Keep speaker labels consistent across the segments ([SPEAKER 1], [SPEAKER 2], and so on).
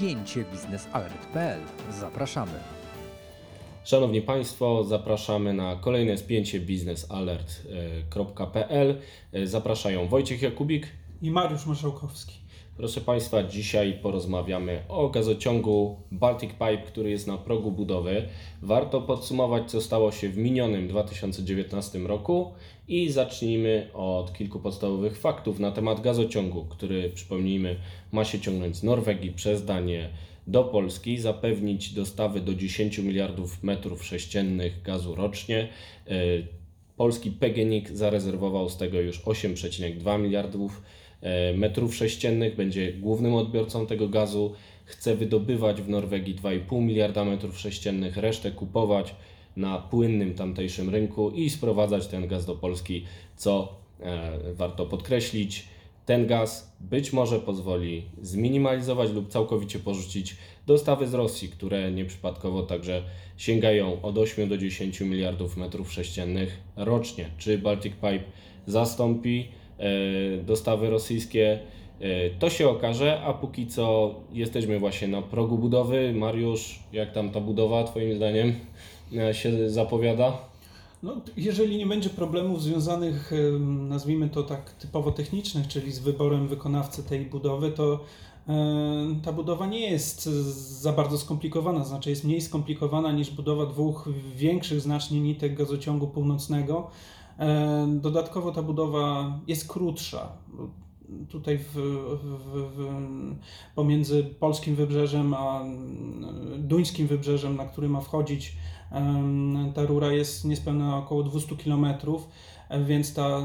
[SPEAKER 1] spięcie biznesalert.pl. Zapraszamy.
[SPEAKER 2] Szanowni Państwo, zapraszamy na kolejne spięcie biznesalert.pl. Zapraszają Wojciech Jakubik
[SPEAKER 3] i Mariusz Marszałkowski.
[SPEAKER 2] Proszę Państwa, dzisiaj porozmawiamy o gazociągu Baltic Pipe, który jest na progu budowy. Warto podsumować, co stało się w minionym 2019 roku i zacznijmy od kilku podstawowych faktów na temat gazociągu, który, przypomnijmy, ma się ciągnąć z Norwegii przez Danię do Polski, zapewnić dostawy do 10 miliardów metrów sześciennych gazu rocznie. E, polski PGNiG zarezerwował z tego już 8,2 miliardów metrów sześciennych, będzie głównym odbiorcą tego gazu. Chce wydobywać w Norwegii 2,5 miliarda metrów sześciennych, resztę kupować na płynnym tamtejszym rynku i sprowadzać ten gaz do Polski, co e, warto podkreślić. Ten gaz być może pozwoli zminimalizować lub całkowicie porzucić dostawy z Rosji, które nieprzypadkowo także sięgają od 8 do 10 miliardów metrów sześciennych rocznie. Czy Baltic Pipe zastąpi E, dostawy rosyjskie. E, to się okaże, a póki co jesteśmy właśnie na progu budowy. Mariusz, jak tam ta budowa Twoim zdaniem e, się zapowiada?
[SPEAKER 3] No, jeżeli nie będzie problemów związanych, nazwijmy to tak typowo technicznych, czyli z wyborem wykonawcy tej budowy, to ta budowa nie jest za bardzo skomplikowana, znaczy jest mniej skomplikowana niż budowa dwóch większych znacznie nitek gazociągu północnego. E, dodatkowo ta budowa jest krótsza. Tutaj w, w, w, pomiędzy polskim wybrzeżem a duńskim wybrzeżem, na który ma wchodzić ta rura jest niespełna około 200 km, więc ta,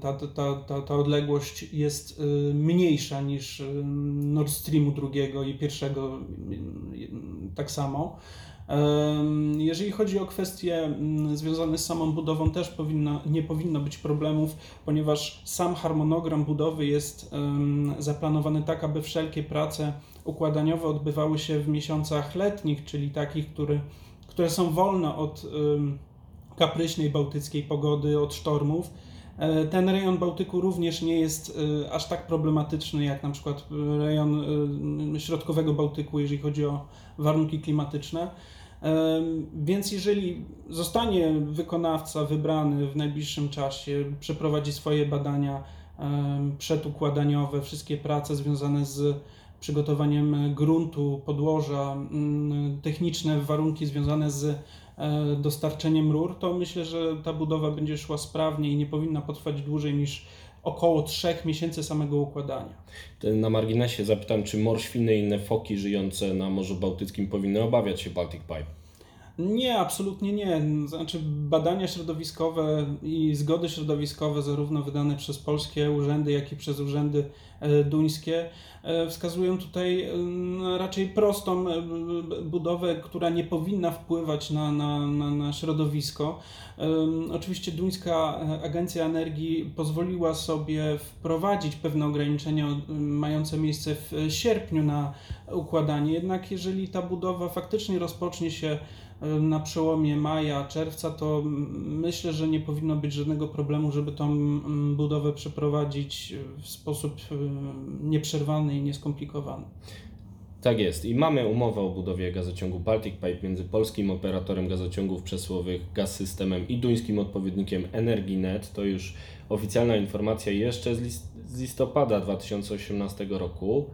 [SPEAKER 3] ta, ta, ta, ta odległość jest y, mniejsza niż Nord Streamu drugiego i pierwszego tak samo. Jeżeli chodzi o kwestie mm, związane z samą budową, też powinno, nie powinno być problemów, ponieważ sam harmonogram budowy jest zaplanowany tak, aby wszelkie prace układaniowe odbywały się w miesiącach letnich, czyli takich, które, które są wolne od kapryśnej bałtyckiej pogody, od sztormów. E, ten rejon Bałtyku również nie jest e, aż tak problematyczny jak na przykład rejon e, środkowego Bałtyku, jeżeli chodzi o warunki klimatyczne. Więc jeżeli zostanie wykonawca wybrany w najbliższym czasie, przeprowadzi swoje badania przedukładaniowe, wszystkie prace związane z przygotowaniem gruntu, podłoża, techniczne warunki związane z dostarczeniem rur, to myślę, że ta budowa będzie szła sprawnie i nie powinna potrwać dłużej niż około 3 miesięcy samego układania.
[SPEAKER 2] Na marginesie zapytam, czy morświny i inne foki żyjące na Morzu Bałtyckim powinny obawiać się Baltic Pipe?
[SPEAKER 3] Nie, absolutnie nie. Znaczy, badania środowiskowe i zgody środowiskowe, zarówno wydane przez polskie urzędy, jak i przez urzędy e, duńskie, e, wskazują tutaj raczej prostą e, budowę, która nie powinna wpływać na, na, na, na środowisko. Oczywiście Duńska Agencja Energii pozwoliła sobie wprowadzić pewne ograniczenia mające miejsce w sierpniu na układanie, jednak jeżeli ta budowa faktycznie rozpocznie się na przełomie maja, czerwca, to myślę, że nie powinno być żadnego problemu, żeby tą budowę przeprowadzić w sposób nieprzerwany i nieskomplikowany.
[SPEAKER 2] Tak jest. I mamy umowę o budowie gazociągu Baltic Pipe między polskim operatorem gazociągów przesyłowych Gaz Systemem i duńskim odpowiednikiem Energinet. To już oficjalna informacja jeszcze z listopada 2018 roku.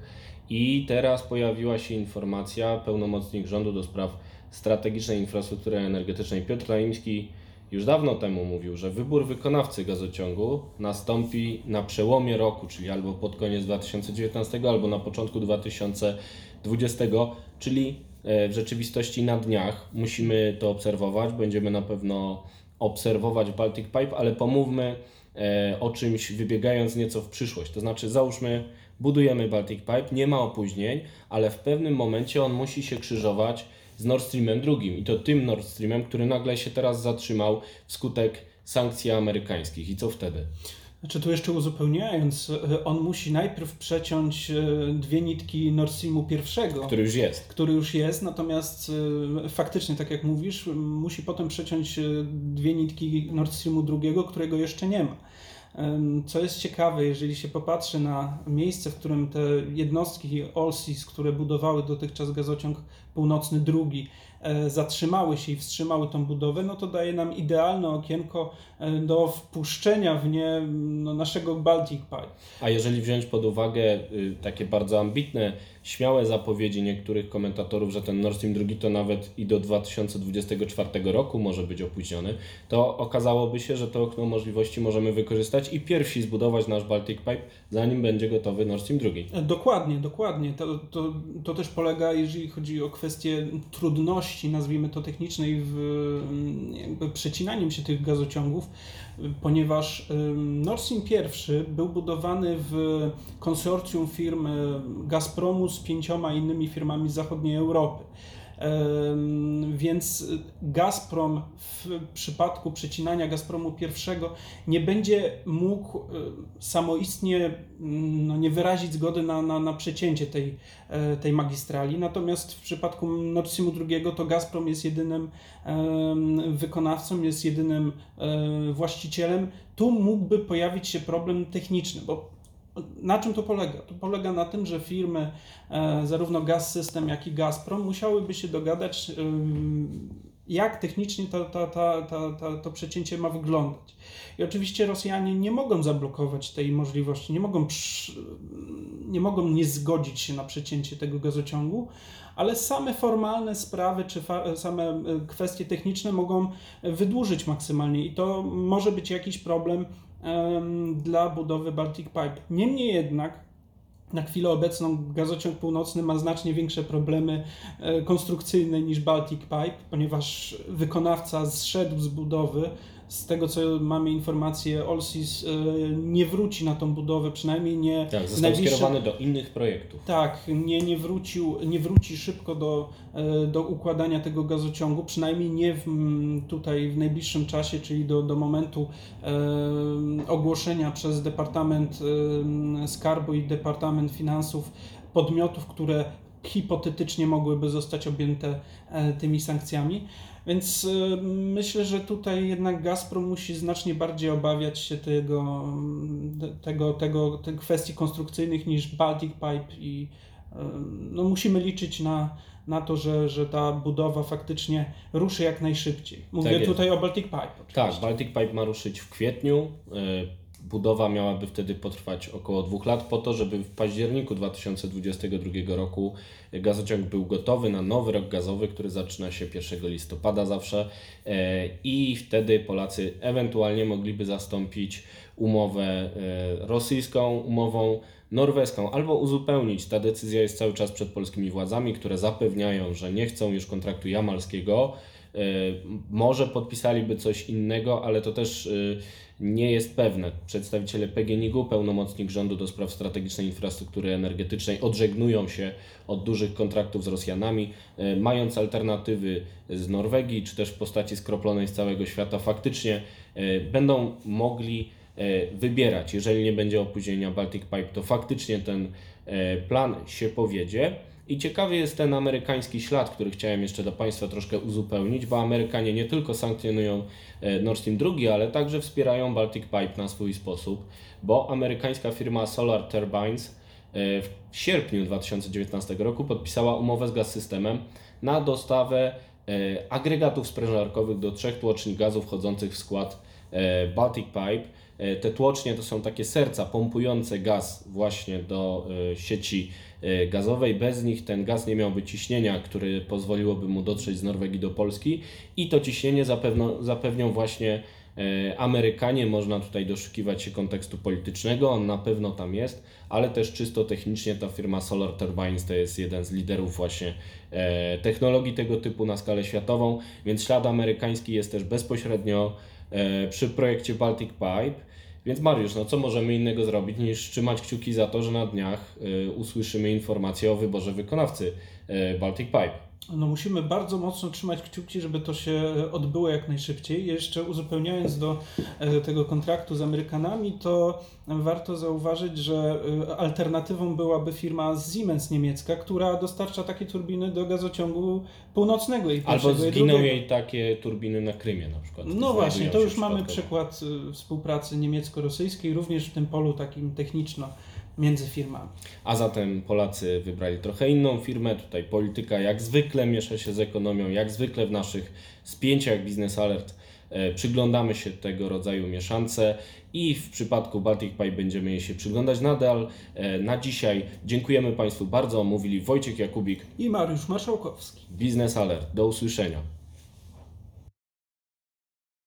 [SPEAKER 2] I teraz pojawiła się informacja, pełnomocnik rządu do spraw strategicznej infrastruktury energetycznej Piotr Naimski już dawno temu mówił, że wybór wykonawcy gazociągu nastąpi na przełomie roku, czyli albo pod koniec 2019, albo na początku 2020, czyli e, w rzeczywistości na dniach. Musimy to obserwować, będziemy na pewno obserwować Baltic Pipe, ale pomówmy e, o czymś wybiegając nieco w przyszłość. To znaczy, załóżmy, budujemy Baltic Pipe, nie ma opóźnień, ale w pewnym momencie on musi się krzyżować z Nord Streamem drugim i to tym Nord Streamem, który nagle się teraz zatrzymał wskutek sankcji amerykańskich. I co wtedy?
[SPEAKER 3] Znaczy tu jeszcze uzupełniając, e, on musi najpierw przeciąć e, dwie nitki Nord Streamu pierwszego.
[SPEAKER 2] Który już jest.
[SPEAKER 3] Który już jest, natomiast e, faktycznie, tak jak mówisz, musi potem przeciąć dwie nitki Nord Streamu drugiego, którego jeszcze nie ma. Co jest ciekawe, jeżeli się popatrzy na miejsce, w którym te jednostki OLSIS, które budowały dotychczas gazociąg północny drugi, zatrzymały się i wstrzymały tą budowę, no to daje nam idealne okienko e, do wpuszczenia w nie no, naszego Baltic Pipe.
[SPEAKER 2] A jeżeli wziąć pod uwagę y, takie bardzo ambitne śmiałe zapowiedzi niektórych komentatorów, że ten Nord Stream 2 to nawet i do 2024 roku może być opóźniony, to okazałoby się, że to okno możliwości możemy wykorzystać i pierwsi zbudować nasz Baltic Pipe, zanim będzie gotowy Nord Stream 2.
[SPEAKER 3] Dokładnie, dokładnie. To, to, to też polega, jeżeli chodzi o kwestię trudności, nazwijmy to technicznej, w jakby przecinaniem się tych gazociągów, ponieważ Nord Stream I był budowany w konsorcjum firm Gazpromu z pięcioma innymi firmami z zachodniej Europy. Więc Gazprom w przypadku przecinania Gazpromu pierwszego nie będzie mógł samoistnie mm, no, nie wyrazić zgody na, na, na przecięcie tej, e, tej magistrali. Natomiast w przypadku Nord Streamu drugiego to Gazprom jest jedynym wykonawcą, jest jedynym e, właścicielem. Tu mógłby pojawić się problem techniczny, bo na czym to polega? To polega na tym, że firmy, e, zarówno Gaz System, jak i Gazprom, musiałyby się dogadać, jak technicznie to, to, to, to, to, to przecięcie ma wyglądać. I oczywiście Rosjanie nie mogą zablokować tej możliwości, nie mogą, nie mogą nie zgodzić się na przecięcie tego gazociągu, ale same formalne sprawy czy same e, kwestie techniczne mogą wydłużyć maksymalnie i to może być jakiś problem dla budowy Baltic Pipe. Niemniej jednak na chwilę obecną gazociąg północny ma znacznie większe problemy e, konstrukcyjne niż Baltic Pipe, ponieważ wykonawca zszedł z budowy z tego co mamy informacje, Olsis e, nie wróci na tą budowę, przynajmniej nie.
[SPEAKER 2] Tak, został najbliższe... skierowany do innych projektów.
[SPEAKER 3] Tak, nie, nie, wrócił, nie wróci szybko do, e, do układania tego gazociągu, przynajmniej nie w, tutaj w najbliższym czasie, czyli do, do momentu e, ogłoszenia przez Departament e, Skarbu i Departament Finansów podmiotów, które hipotetycznie mogłyby zostać objęte e, tymi sankcjami. Więc y, myślę, że tutaj jednak Gazprom musi znacznie bardziej obawiać się tego, tego, tego, tych kwestii konstrukcyjnych niż Baltic Pipe i y, no, musimy liczyć na, na to, że, że ta budowa faktycznie ruszy jak najszybciej. Mówię tak tutaj o Baltic Pipe. Oczywiście.
[SPEAKER 2] Tak, Baltic Pipe ma ruszyć w kwietniu. Budowa miałaby wtedy potrwać około dwóch lat po to, żeby w październiku 2022 roku gazociąg był gotowy na nowy rok gazowy, który zaczyna się 1 listopada zawsze e, i wtedy Polacy ewentualnie mogliby zastąpić umowę e, rosyjską umową norweską albo uzupełnić. Ta decyzja jest cały czas przed polskimi władzami, które zapewniają, że nie chcą już kontraktu jamalskiego. E, może podpisaliby coś innego, ale to też nie jest pewne. Przedstawiciele PGNiG-u, pełnomocnik rządu do spraw strategicznej infrastruktury energetycznej, odżegnują się od dużych kontraktów z Rosjanami, e, mając alternatywy z Norwegii, czy też w postaci skroplonej z całego świata, faktycznie e, będą mogli e, wybierać. Jeżeli nie będzie opóźnienia Baltic Pipe, to faktycznie ten plan się powiedzie. I ciekawy jest ten amerykański ślad, który chciałem jeszcze do Państwa troszkę uzupełnić, bo Amerykanie nie tylko sankcjonują e, Nord Stream 2, ale także wspierają Baltic Pipe na swój sposób, bo amerykańska firma Solar Turbines e, w sierpniu 2019 roku podpisała umowę z Gaz Systemem na dostawę e, agregatów sprężarkowych do trzech tłoczni gazu wchodzących w skład Baltic Pipe. Te tłocznie to są takie serca pompujące gaz właśnie do sieci E, gazowej. Bez nich ten gaz nie miałby ciśnienia, które pozwoliłoby mu dotrzeć z Norwegii do Polski i to ciśnienie zapewno, zapewnią właśnie e, Amerykanie, można tutaj doszukiwać się kontekstu politycznego, on na pewno tam jest, ale też czysto technicznie ta firma Solar Turbines to jest jeden z liderów właśnie e, technologii tego typu na skalę światową, więc ślad amerykański jest też bezpośrednio przy projekcie Baltic Pipe. Więc Mariusz, no co możemy innego zrobić niż trzymać kciuki za to, że na dniach y, usłyszymy informację o wyborze wykonawcy y, Baltic Pipe?
[SPEAKER 3] No musimy bardzo mocno trzymać kciuki, żeby to się odbyło jak najszybciej. Jeszcze uzupełniając do e, tego kontraktu z Amerykanami, to warto zauważyć, że e, alternatywą byłaby firma Siemens niemiecka, która dostarcza takie turbiny do gazociągu północnego i
[SPEAKER 2] Albo
[SPEAKER 3] i
[SPEAKER 2] zginą
[SPEAKER 3] drugiego.
[SPEAKER 2] jej takie turbiny na Krymie na przykład.
[SPEAKER 3] No właśnie, to już mamy przykład y, współpracy niemiecko-rosyjskiej, również w tym polu takim techniczno między firmami.
[SPEAKER 2] A zatem Polacy wybrali trochę inną firmę. Tutaj polityka jak zwykle miesza się z ekonomią, jak zwykle w naszych spięciach Business Alert e, przyglądamy się tego rodzaju mieszance i w przypadku Baltic Pipe będziemy jej się przyglądać nadal. E, Na dzisiaj dziękujemy Państwu bardzo. Mówili Wojciech Jakubik,
[SPEAKER 3] I Mariusz Marszałkowski.
[SPEAKER 2] Business Alert. Do usłyszenia.